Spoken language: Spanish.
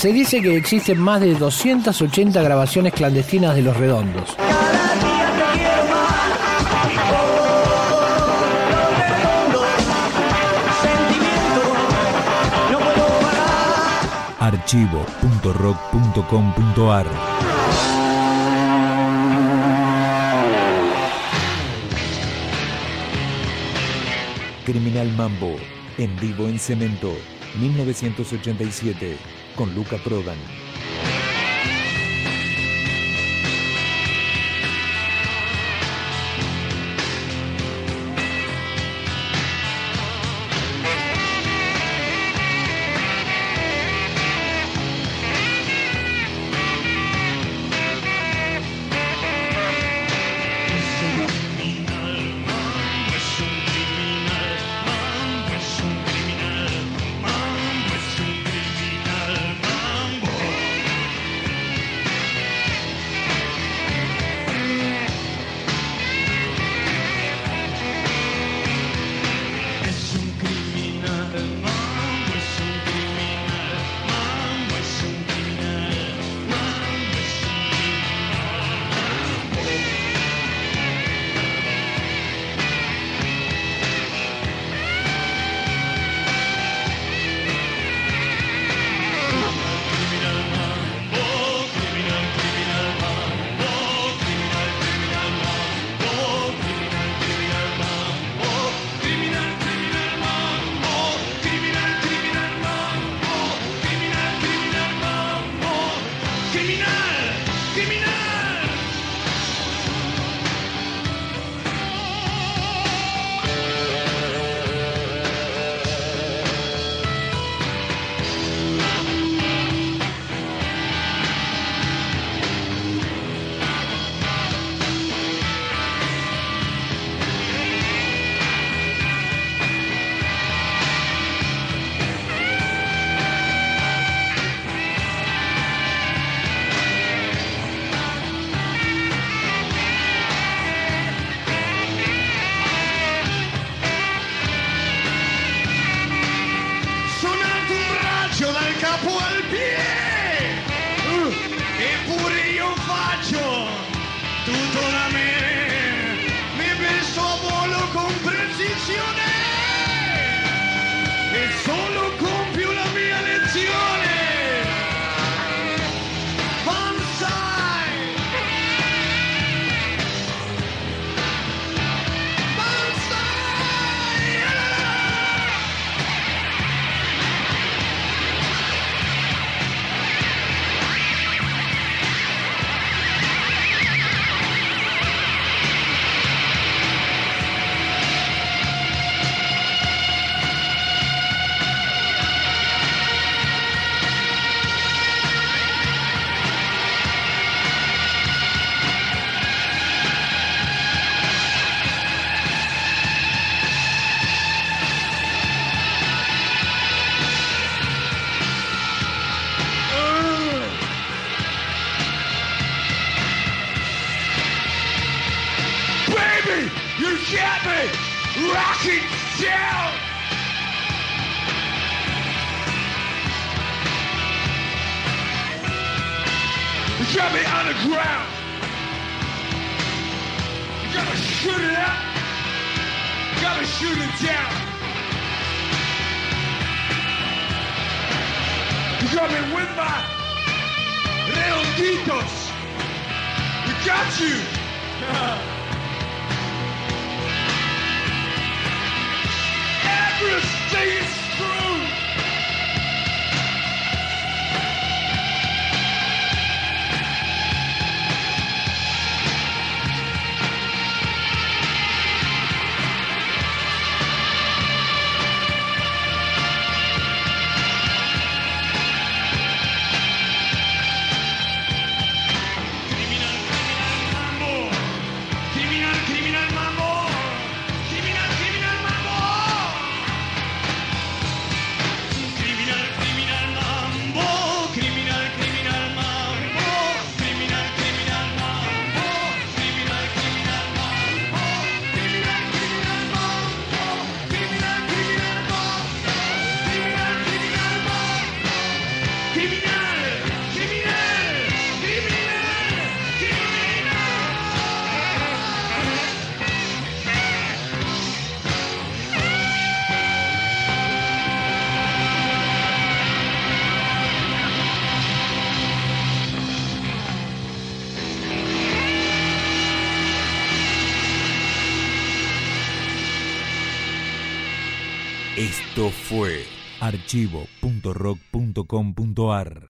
Se dice que existen más de 280 grabaciones clandestinas de Los Redondos. archivo.rock.com.ar Criminal Mambo, en vivo en Cemento, 1987, con Luca Prodan. You get me? Rocking down! You got me on the ground. You got me shooting up. You got me shooting down. You got me with my little. We got you. Esto fue archivo.rock.com.ar